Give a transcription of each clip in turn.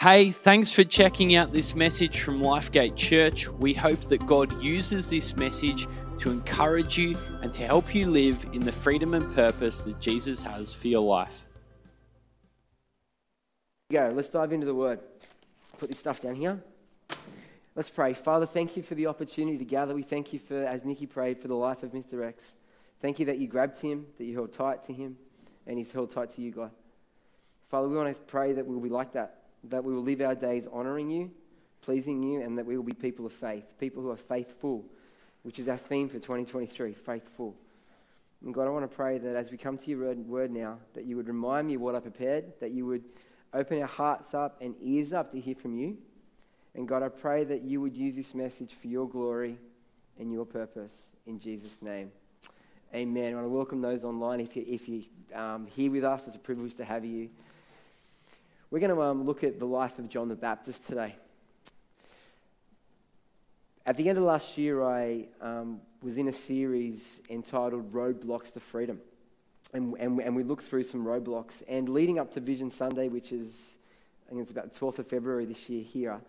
Hey, thanks for checking out this message from Lifegate Church. We hope that God uses this message to encourage you and to help you live in the freedom and purpose that Jesus has for your life. Go, let's dive into the word. Put this stuff down here. Let's pray. Father, thank you for the opportunity to gather. We thank you for, as Nikki prayed, for the life of Mr. X. Thank you that you grabbed him, that you held tight to him, and he's held tight to you, God. Father, we want to pray that we'll be like that that we will live our days honoring you, pleasing you, and that we will be people of faith, people who are faithful, which is our theme for 2023 faithful. And God, I want to pray that as we come to your word now, that you would remind me what I prepared, that you would open our hearts up and ears up to hear from you. And God, I pray that you would use this message for your glory and your purpose. In Jesus' name. Amen. I want to welcome those online. If, you, if you're um, here with us, it's a privilege to have you. We're going to um, look at the life of John the Baptist today. At the end of last year, I um, was in a series entitled Roadblocks to Freedom. And, and, and we looked through some roadblocks. And leading up to Vision Sunday, which is, I think it's about the 12th of February this year here,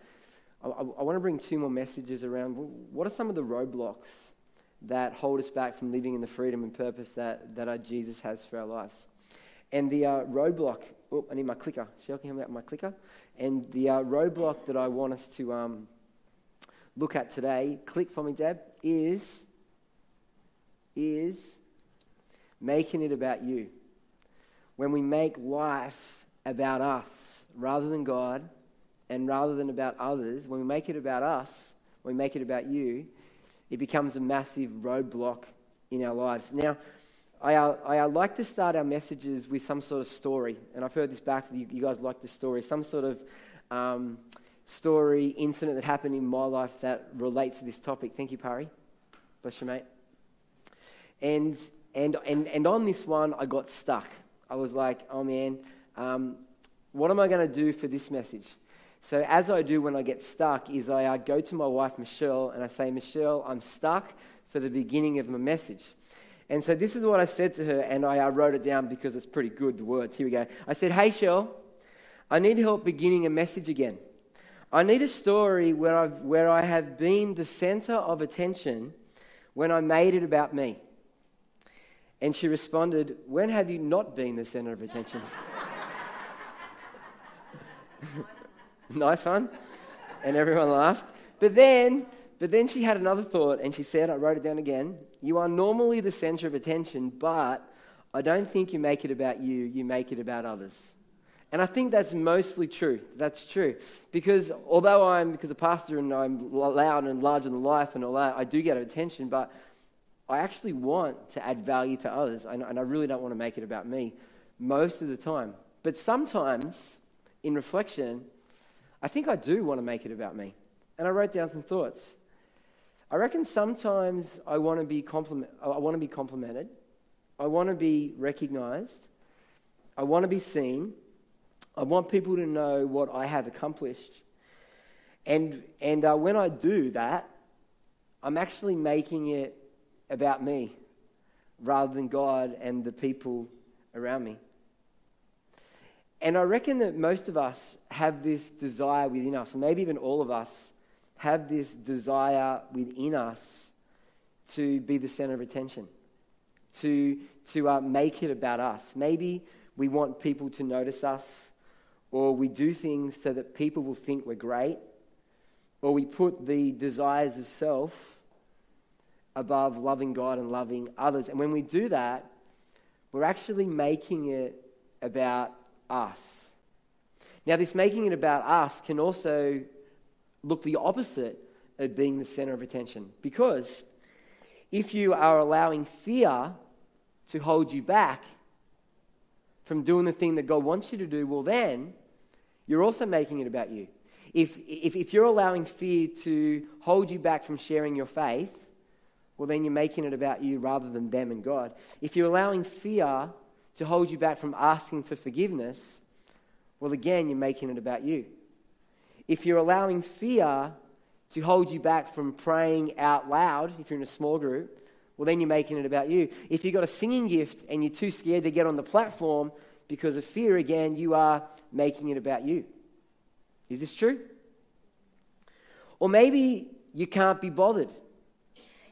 I, I, I want to bring two more messages around what are some of the roadblocks that hold us back from living in the freedom and purpose that, that our Jesus has for our lives. And the uh, roadblock oh, I need my clicker. Shell, can help me out my clicker? And the uh, roadblock that I want us to um, look at today, click for me, Deb, is, is making it about you. When we make life about us rather than God and rather than about others, when we make it about us, when we make it about you, it becomes a massive roadblock in our lives. Now, I, uh, I uh, like to start our messages with some sort of story. And I've heard this back, you, you guys like the story. Some sort of um, story, incident that happened in my life that relates to this topic. Thank you, Parry. Bless you, mate. And, and, and, and on this one, I got stuck. I was like, oh man, um, what am I going to do for this message? So, as I do when I get stuck, is I uh, go to my wife, Michelle, and I say, Michelle, I'm stuck for the beginning of my message. And so this is what I said to her, and I wrote it down because it's pretty good, the words. Here we go. I said, Hey, Shell, I need help beginning a message again. I need a story where, I've, where I have been the center of attention when I made it about me. And she responded, When have you not been the center of attention? nice one. And everyone laughed. But then but then she had another thought and she said, I wrote it down again You are normally the center of attention, but I don't think you make it about you, you make it about others. And I think that's mostly true. That's true. Because although I'm because a pastor and I'm loud and larger than life and all that, I do get attention, but I actually want to add value to others. And I really don't want to make it about me most of the time. But sometimes, in reflection, I think I do want to make it about me. And I wrote down some thoughts. I reckon sometimes I want to be compliment, I want to be complimented. I want to be recognized. I want to be seen. I want people to know what I have accomplished. And, and uh, when I do that, I'm actually making it about me rather than God and the people around me. And I reckon that most of us have this desire within us, maybe even all of us have this desire within us to be the center of attention, to, to uh, make it about us. Maybe we want people to notice us, or we do things so that people will think we're great, or we put the desires of self above loving God and loving others. And when we do that, we're actually making it about us. Now, this making it about us can also look the opposite of being the center of attention. Because if you are allowing fear to hold you back from doing the thing that God wants you to do, well, then you're also making it about you. If, if, if you're allowing fear to hold you back from sharing your faith, well, then you're making it about you rather than them and God. If you're allowing fear to hold you back from asking for forgiveness, well, again, you're making it about you. If you're allowing fear to hold you back from praying out loud, if you're in a small group, well, then you're making it about you. If you've got a singing gift and you're too scared to get on the platform because of fear, again, you are making it about you. Is this true? Or maybe you can't be bothered.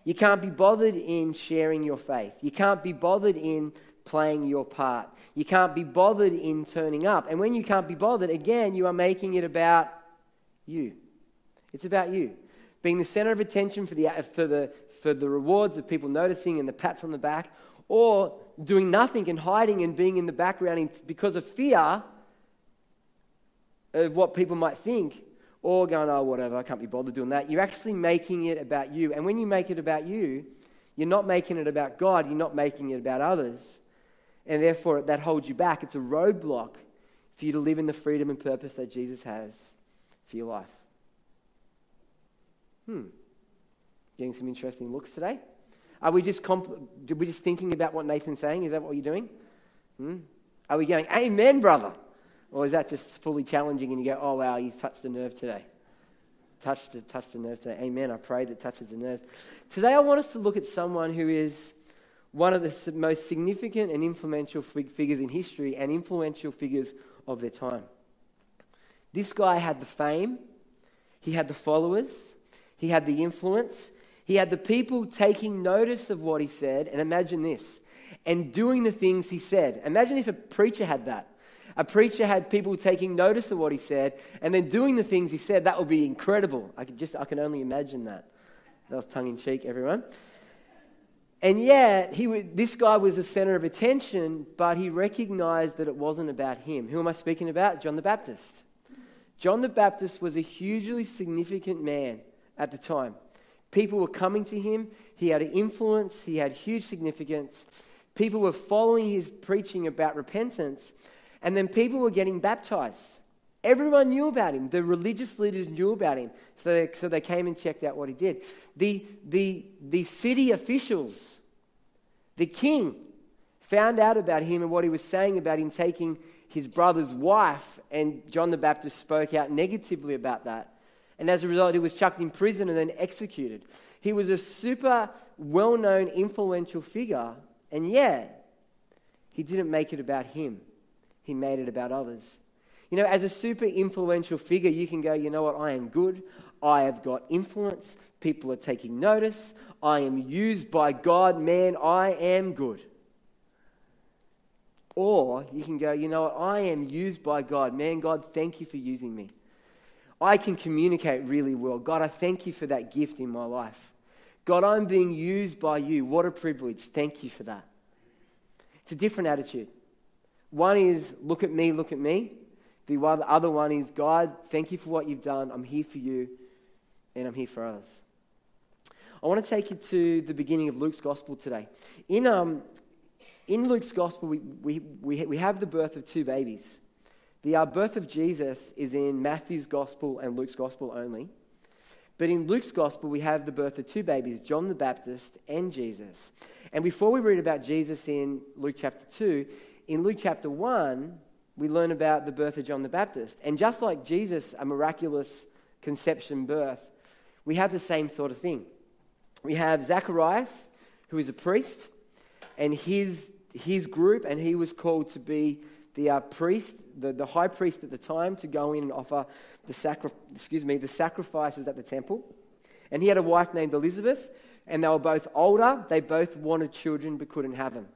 You can't be bothered in sharing your faith. You can't be bothered in playing your part. You can't be bothered in turning up. And when you can't be bothered, again, you are making it about you. It's about you. Being the center of attention for the, uh, for the, for the rewards of people noticing and the pats on the back, or doing nothing and hiding and being in the background because of fear of what people might think, or going, oh, whatever, I can't be bothered doing that. You're actually making it about you. And when you make it about you, you're not making it about God, you're not making it about others. And therefore, that holds you back. It's a roadblock for you to live in the freedom and purpose that Jesus has for your life. Hmm. Getting some interesting looks today? Are we just, are we just thinking about what Nathan's saying? Is that what you're doing? Hmm? Are we going, Amen, brother? Or is that just fully challenging and you go, oh, wow, you touched a nerve today? Touched touched a nerve today. Amen. I pray that touches the nerves. Today, I want us to look at someone who is one of the most significant and influential figures in history and influential figures of their time. This guy had the fame, he had the followers, he had the influence, he had the people taking notice of what he said. And imagine this and doing the things he said. Imagine if a preacher had that. A preacher had people taking notice of what he said and then doing the things he said. That would be incredible. I could just I can only imagine that. That was tongue in cheek, everyone. And yet, he, this guy was the center of attention, but he recognized that it wasn't about him. Who am I speaking about? John the Baptist. John the Baptist was a hugely significant man at the time. People were coming to him, he had an influence, he had huge significance. People were following his preaching about repentance, and then people were getting baptized. Everyone knew about him. The religious leaders knew about him. So they, so they came and checked out what he did. The, the, the city officials, the king, found out about him and what he was saying about him taking his brother's wife. And John the Baptist spoke out negatively about that. And as a result, he was chucked in prison and then executed. He was a super well known, influential figure. And yet, he didn't make it about him, he made it about others. You know, as a super influential figure, you can go, you know what, I am good. I have got influence. People are taking notice. I am used by God. Man, I am good. Or you can go, you know what, I am used by God. Man, God, thank you for using me. I can communicate really well. God, I thank you for that gift in my life. God, I'm being used by you. What a privilege. Thank you for that. It's a different attitude. One is, look at me, look at me. The other one is, God, thank you for what you've done. I'm here for you, and I'm here for others. I want to take you to the beginning of Luke's gospel today. In, um, in Luke's gospel, we, we, we, we have the birth of two babies. The uh, birth of Jesus is in Matthew's gospel and Luke's gospel only. But in Luke's gospel, we have the birth of two babies, John the Baptist and Jesus. And before we read about Jesus in Luke chapter 2, in Luke chapter 1, we learn about the birth of John the Baptist. And just like Jesus, a miraculous conception birth, we have the same sort of thing. We have Zacharias, who is a priest, and his, his group, and he was called to be the uh, priest, the, the high priest at the time, to go in and offer the, sacri- excuse me, the sacrifices at the temple. And he had a wife named Elizabeth, and they were both older. They both wanted children but couldn't have them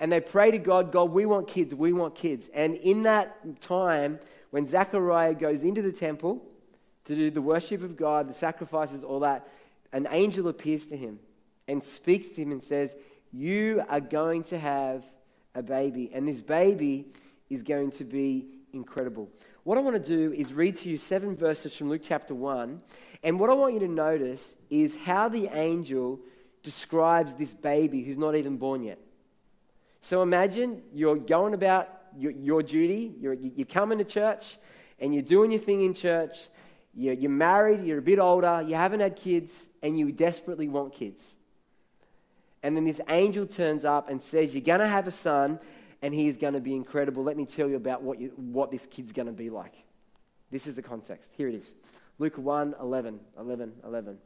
and they pray to God, God, we want kids, we want kids. And in that time, when Zechariah goes into the temple to do the worship of God, the sacrifices, all that, an angel appears to him and speaks to him and says, You are going to have a baby, and this baby is going to be incredible. What I want to do is read to you seven verses from Luke chapter 1, and what I want you to notice is how the angel describes this baby who's not even born yet. So imagine you're going about your, your duty, you're, you're coming to church, and you're doing your thing in church. You're, you're married, you're a bit older, you haven't had kids, and you desperately want kids. And then this angel turns up and says, You're going to have a son, and he is going to be incredible. Let me tell you about what, you, what this kid's going to be like. This is the context. Here it is Luke 1 11, 11, 11.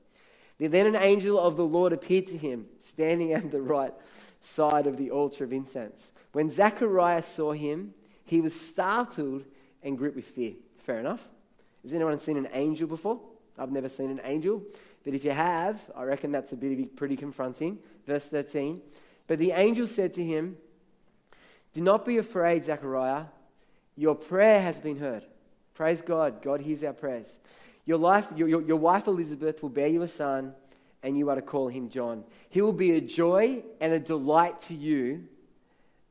Then an angel of the Lord appeared to him, standing at the right side of the altar of incense. When Zacharias saw him, he was startled and gripped with fear. Fair enough. Has anyone seen an angel before? I've never seen an angel. But if you have, I reckon that's a bit pretty confronting. Verse 13. But the angel said to him, Do not be afraid, Zechariah. Your prayer has been heard. Praise God. God hears our prayers. Your, life, your, your, your wife Elizabeth will bear you a son, and you are to call him John. He will be a joy and a delight to you.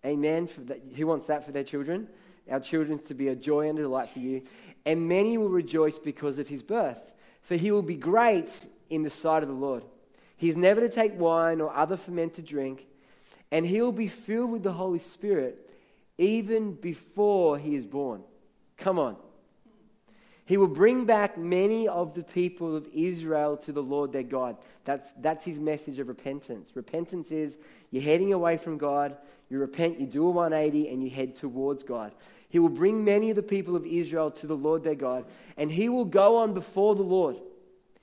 Amen. Who wants that for their children? Our children to be a joy and a delight for you. And many will rejoice because of his birth, for he will be great in the sight of the Lord. He's never to take wine or other fermented drink, and he'll be filled with the Holy Spirit even before he is born. Come on. He will bring back many of the people of Israel to the Lord their God. That's, that's his message of repentance. Repentance is you're heading away from God, you repent, you do a 180, and you head towards God. He will bring many of the people of Israel to the Lord their God, and he will go on before the Lord.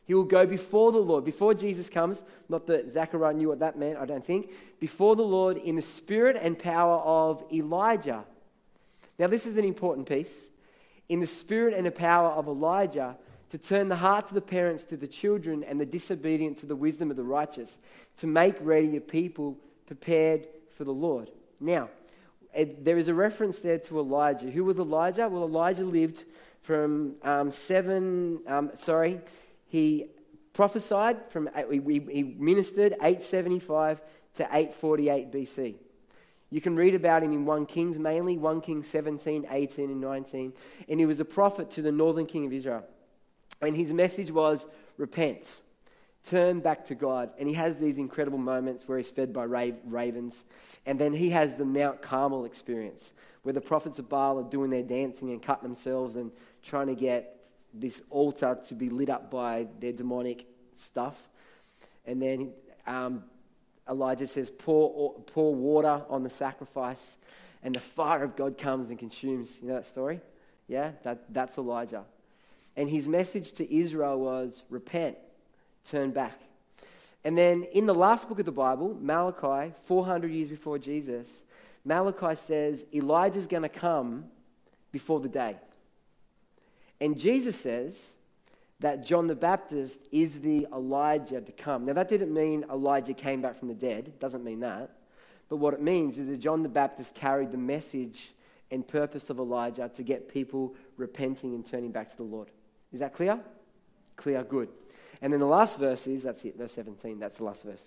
He will go before the Lord, before Jesus comes. Not that Zechariah knew what that meant, I don't think. Before the Lord in the spirit and power of Elijah. Now, this is an important piece in the spirit and the power of Elijah to turn the hearts of the parents to the children and the disobedient to the wisdom of the righteous, to make ready a people prepared for the Lord. Now, there is a reference there to Elijah. Who was Elijah? Well, Elijah lived from um, seven, um, sorry, he prophesied from, uh, he ministered 875 to 848 BC. You can read about him in 1 Kings mainly, 1 Kings 17, 18, and 19. And he was a prophet to the northern king of Israel. And his message was repent, turn back to God. And he has these incredible moments where he's fed by ravens. And then he has the Mount Carmel experience where the prophets of Baal are doing their dancing and cutting themselves and trying to get this altar to be lit up by their demonic stuff. And then um, Elijah says, pour, pour water on the sacrifice, and the fire of God comes and consumes. You know that story? Yeah, that, that's Elijah. And his message to Israel was repent, turn back. And then in the last book of the Bible, Malachi, 400 years before Jesus, Malachi says Elijah's going to come before the day. And Jesus says, that John the Baptist is the Elijah to come. Now, that didn't mean Elijah came back from the dead, doesn't mean that. But what it means is that John the Baptist carried the message and purpose of Elijah to get people repenting and turning back to the Lord. Is that clear? Clear, good. And then the last verse is that's it, verse 17. That's the last verse.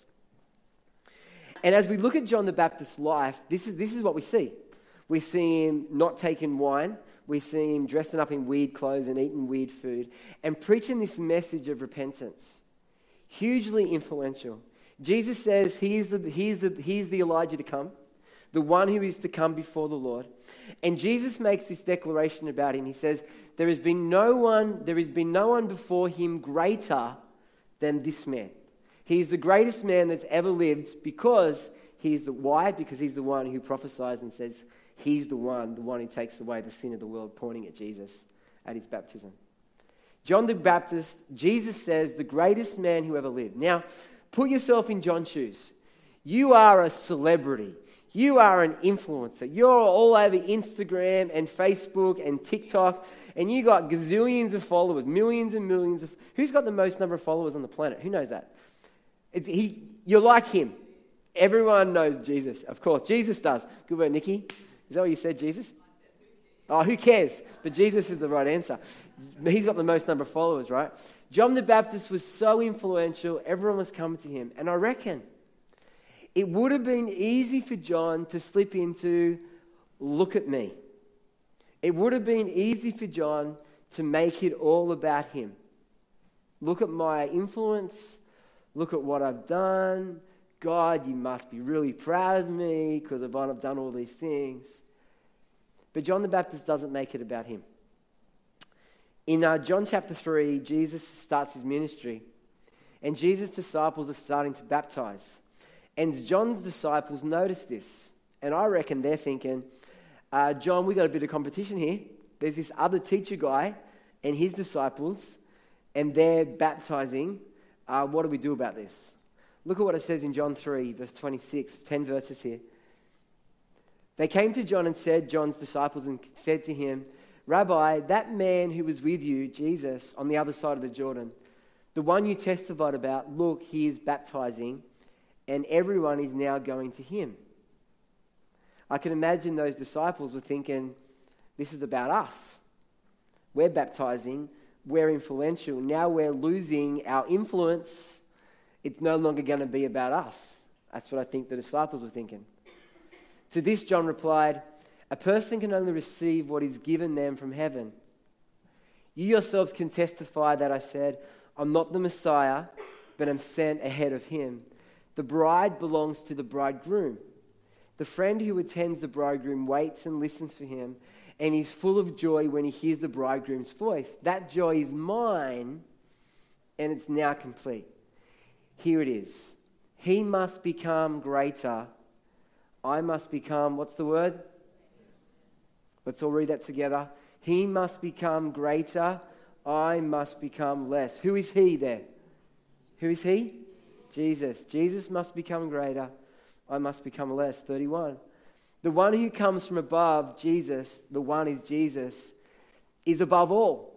And as we look at John the Baptist's life, this is, this is what we see. We see him not taking wine, we see him dressing up in weird clothes and eating weird food and preaching this message of repentance. Hugely influential. Jesus says he's the, he's, the, he's the Elijah to come, the one who is to come before the Lord. And Jesus makes this declaration about him. He says, There has been no one, there has been no one before him greater than this man. He's the greatest man that's ever lived because he's the why? Because he's the one who prophesies and says, He's the one, the one who takes away the sin of the world, pointing at Jesus at his baptism. John the Baptist, Jesus says, the greatest man who ever lived. Now, put yourself in John's shoes. You are a celebrity. You are an influencer. You're all over Instagram and Facebook and TikTok, and you got gazillions of followers, millions and millions of. Who's got the most number of followers on the planet? Who knows that? He, you're like him. Everyone knows Jesus, of course. Jesus does. Good word, Nikki. Is that what you said, Jesus? Oh, who cares? But Jesus is the right answer. He's got the most number of followers, right? John the Baptist was so influential, everyone was coming to him. And I reckon it would have been easy for John to slip into, look at me. It would have been easy for John to make it all about him. Look at my influence. Look at what I've done. God, you must be really proud of me because I've done all these things. But John the Baptist doesn't make it about him. In uh, John chapter 3, Jesus starts his ministry, and Jesus' disciples are starting to baptize. And John's disciples notice this, and I reckon they're thinking, uh, John, we got a bit of competition here. There's this other teacher guy and his disciples, and they're baptizing. Uh, what do we do about this? Look at what it says in John 3, verse 26, 10 verses here. They came to John and said, John's disciples, and said to him, Rabbi, that man who was with you, Jesus, on the other side of the Jordan, the one you testified about, look, he is baptizing, and everyone is now going to him. I can imagine those disciples were thinking, this is about us. We're baptizing, we're influential. Now we're losing our influence. It's no longer going to be about us. That's what I think the disciples were thinking. To this, John replied, A person can only receive what is given them from heaven. You yourselves can testify that I said, I'm not the Messiah, but I'm sent ahead of him. The bride belongs to the bridegroom. The friend who attends the bridegroom waits and listens for him, and is full of joy when he hears the bridegroom's voice. That joy is mine, and it's now complete. Here it is. He must become greater. I must become, what's the word? Let's all read that together. He must become greater. I must become less. Who is he there? Who is he? Jesus. Jesus must become greater. I must become less. 31. The one who comes from above, Jesus, the one is Jesus, is above all.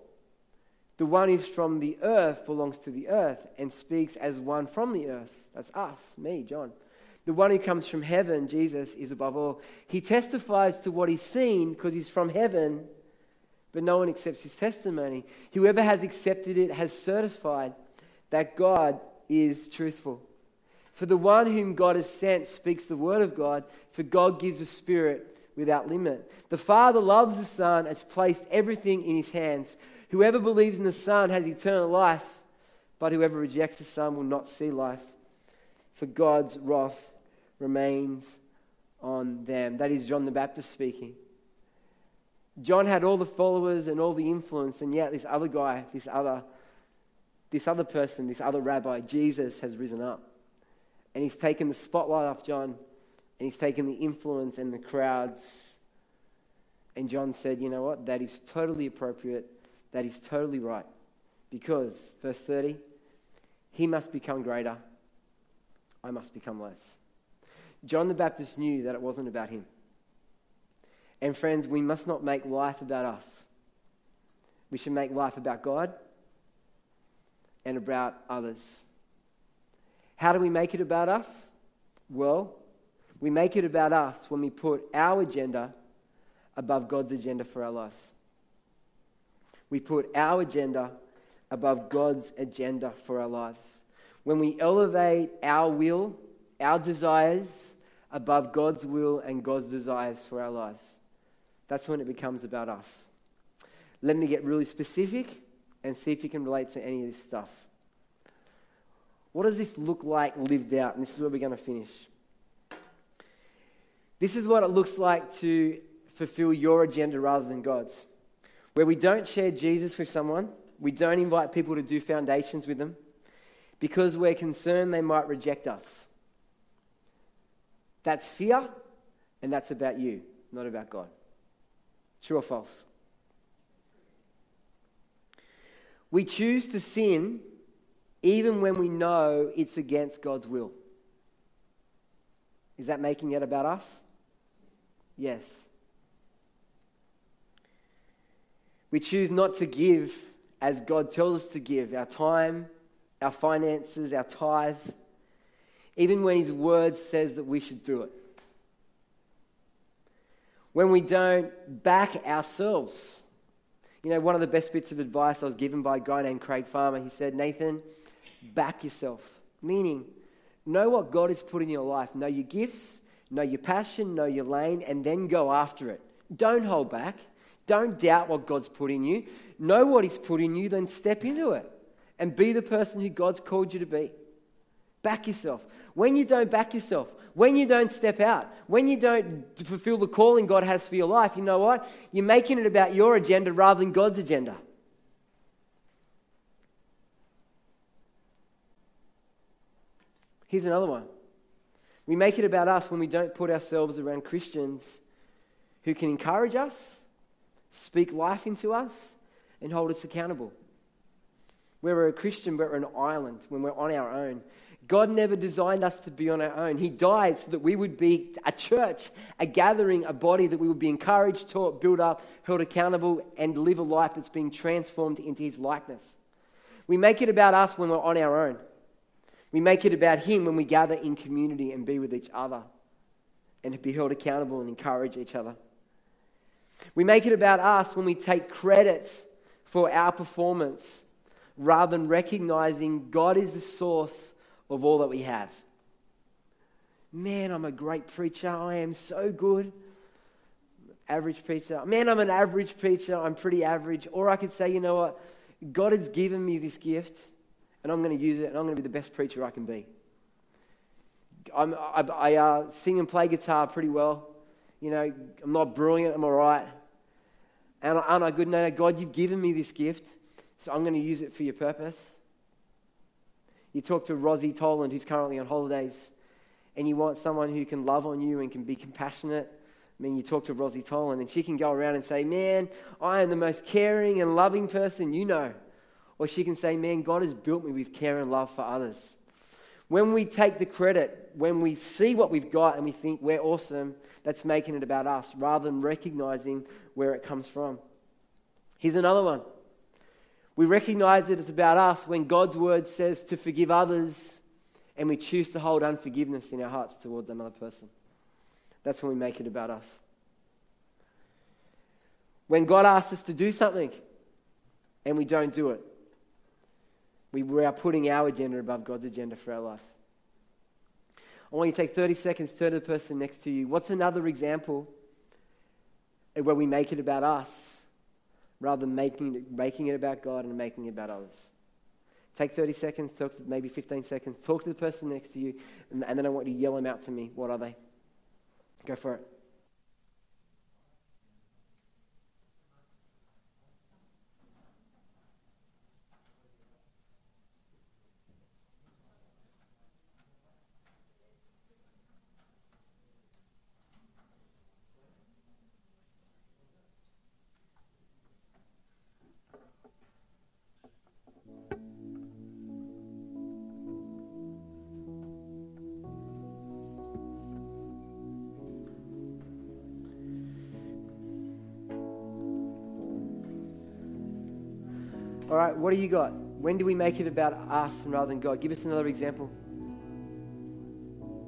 The one who's from the earth belongs to the earth and speaks as one from the earth. That's us, me, John. The one who comes from heaven, Jesus, is above all. He testifies to what he's seen because he's from heaven, but no one accepts his testimony. Whoever has accepted it has certified that God is truthful. For the one whom God has sent speaks the word of God, for God gives a spirit without limit. The Father loves the Son, has placed everything in his hands. Whoever believes in the Son has eternal life, but whoever rejects the Son will not see life, for God's wrath remains on them. That is John the Baptist speaking. John had all the followers and all the influence, and yet this other guy, this other, this other person, this other rabbi, Jesus, has risen up. And he's taken the spotlight off John, and he's taken the influence and the crowds. And John said, You know what? That is totally appropriate. That is totally right. Because, verse 30, he must become greater, I must become less. John the Baptist knew that it wasn't about him. And, friends, we must not make life about us. We should make life about God and about others. How do we make it about us? Well, we make it about us when we put our agenda above God's agenda for our lives. We put our agenda above God's agenda for our lives. When we elevate our will, our desires, above God's will and God's desires for our lives, that's when it becomes about us. Let me get really specific and see if you can relate to any of this stuff. What does this look like lived out? And this is where we're going to finish. This is what it looks like to fulfill your agenda rather than God's. Where we don't share Jesus with someone, we don't invite people to do foundations with them because we're concerned they might reject us. That's fear, and that's about you, not about God. True or false? We choose to sin even when we know it's against God's will. Is that making it about us? Yes. We choose not to give as God tells us to give our time, our finances, our tithe, even when His word says that we should do it. When we don't back ourselves. You know, one of the best bits of advice I was given by a guy named Craig Farmer, he said, Nathan, back yourself. Meaning, know what God has put in your life. Know your gifts, know your passion, know your lane, and then go after it. Don't hold back. Don't doubt what God's put in you. Know what He's put in you, then step into it and be the person who God's called you to be. Back yourself. When you don't back yourself, when you don't step out, when you don't fulfill the calling God has for your life, you know what? You're making it about your agenda rather than God's agenda. Here's another one. We make it about us when we don't put ourselves around Christians who can encourage us, speak life into us, and hold us accountable. Where we're a Christian, but we're an island, when we're on our own. God never designed us to be on our own. He died so that we would be a church, a gathering, a body that we would be encouraged, taught, built up, held accountable, and live a life that's being transformed into His likeness. We make it about us when we're on our own. We make it about Him when we gather in community and be with each other and be held accountable and encourage each other. We make it about us when we take credit for our performance rather than recognizing God is the source of all that we have. Man, I'm a great preacher. I am so good. Average preacher. Man, I'm an average preacher. I'm pretty average. Or I could say, you know what? God has given me this gift, and I'm going to use it, and I'm going to be the best preacher I can be. I'm, I, I uh, sing and play guitar pretty well. You know, I'm not brilliant, I'm all right. And aren't I good? No, no, God, you've given me this gift, so I'm going to use it for your purpose. You talk to Rosie Toland, who's currently on holidays, and you want someone who can love on you and can be compassionate. I mean, you talk to Rosie Toland, and she can go around and say, Man, I am the most caring and loving person you know. Or she can say, Man, God has built me with care and love for others. When we take the credit, when we see what we've got and we think we're awesome, that's making it about us rather than recognizing where it comes from. Here's another one. We recognize that it's about us when God's word says to forgive others and we choose to hold unforgiveness in our hearts towards another person. That's when we make it about us. When God asks us to do something and we don't do it, we, are putting our agenda above God's agenda for our life. I want you to take 30 seconds, turn to the person next to you. What's another example where we make it about us rather than making it, making it about God and making it about others? Take 30 seconds, talk to maybe 15 seconds, talk to the person next to you, and, and then I want you to yell them out to me. What are they? Go for it. All right, what do you got? When do we make it about us rather than God? Give us another example.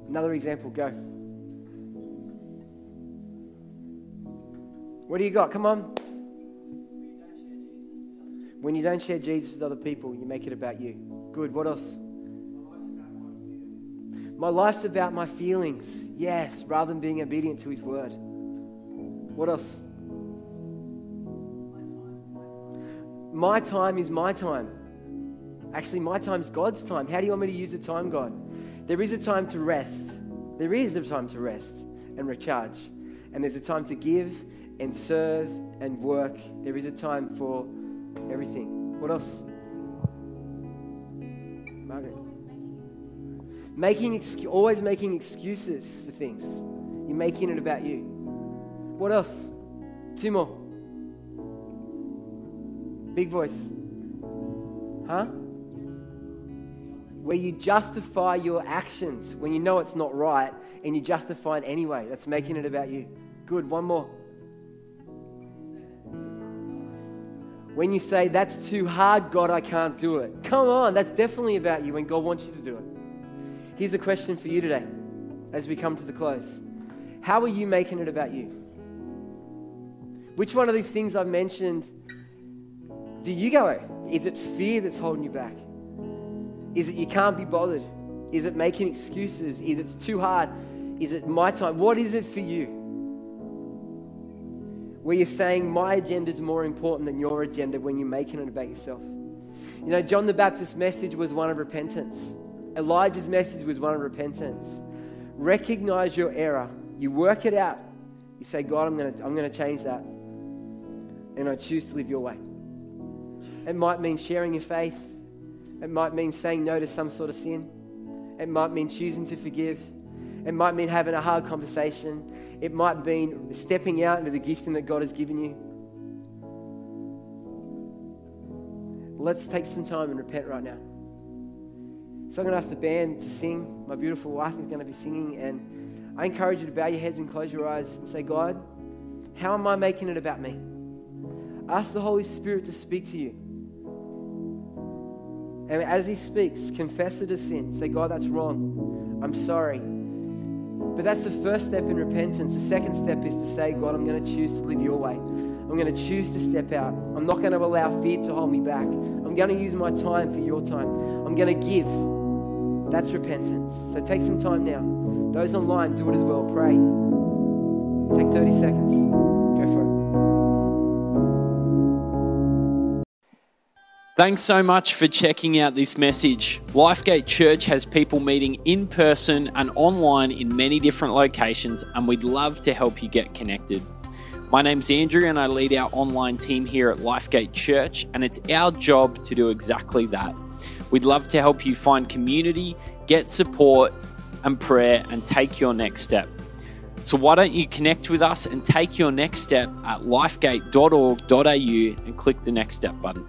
Another example, go. What do you got? Come on. When you don't share Jesus with other people, you make it about you. Good. What else? My life's about my feelings. Yes, rather than being obedient to his word. What else? My time is my time. Actually, my time is God's time. How do you want me to use the time, God? There is a time to rest. There is a time to rest and recharge. And there's a time to give and serve and work. There is a time for everything. What else? Margaret. Making excu- always making excuses for things. You're making it about you. What else? Two more. Big voice. Huh? Where you justify your actions when you know it's not right and you justify it anyway. That's making it about you. Good. One more. When you say, that's too hard, God, I can't do it. Come on, that's definitely about you when God wants you to do it. Here's a question for you today as we come to the close How are you making it about you? Which one of these things I've mentioned do you go? Is it fear that's holding you back? Is it you can't be bothered? Is it making excuses? Is it too hard? Is it my time? What is it for you? Where you're saying my agenda is more important than your agenda when you're making it about yourself. You know, John the Baptist's message was one of repentance. Elijah's message was one of repentance. Recognize your error. You work it out. You say, God, I'm going to I'm going to change that. And I choose to live your way. It might mean sharing your faith. It might mean saying no to some sort of sin. It might mean choosing to forgive. It might mean having a hard conversation. It might mean stepping out into the gifting that God has given you. Let's take some time and repent right now. So I'm going to ask the band to sing. My beautiful wife is going to be singing. And I encourage you to bow your heads and close your eyes and say, God, how am I making it about me? Ask the Holy Spirit to speak to you. And as He speaks, confess it as sin. Say, God, that's wrong. I'm sorry. But that's the first step in repentance. The second step is to say, God, I'm going to choose to live your way. I'm going to choose to step out. I'm not going to allow fear to hold me back. I'm going to use my time for your time. I'm going to give. That's repentance. So take some time now. Those online, do it as well. Pray. Take 30 seconds. Go for it. Thanks so much for checking out this message. Lifegate Church has people meeting in person and online in many different locations, and we'd love to help you get connected. My name's Andrew, and I lead our online team here at Lifegate Church, and it's our job to do exactly that. We'd love to help you find community, get support and prayer, and take your next step. So, why don't you connect with us and take your next step at lifegate.org.au and click the next step button?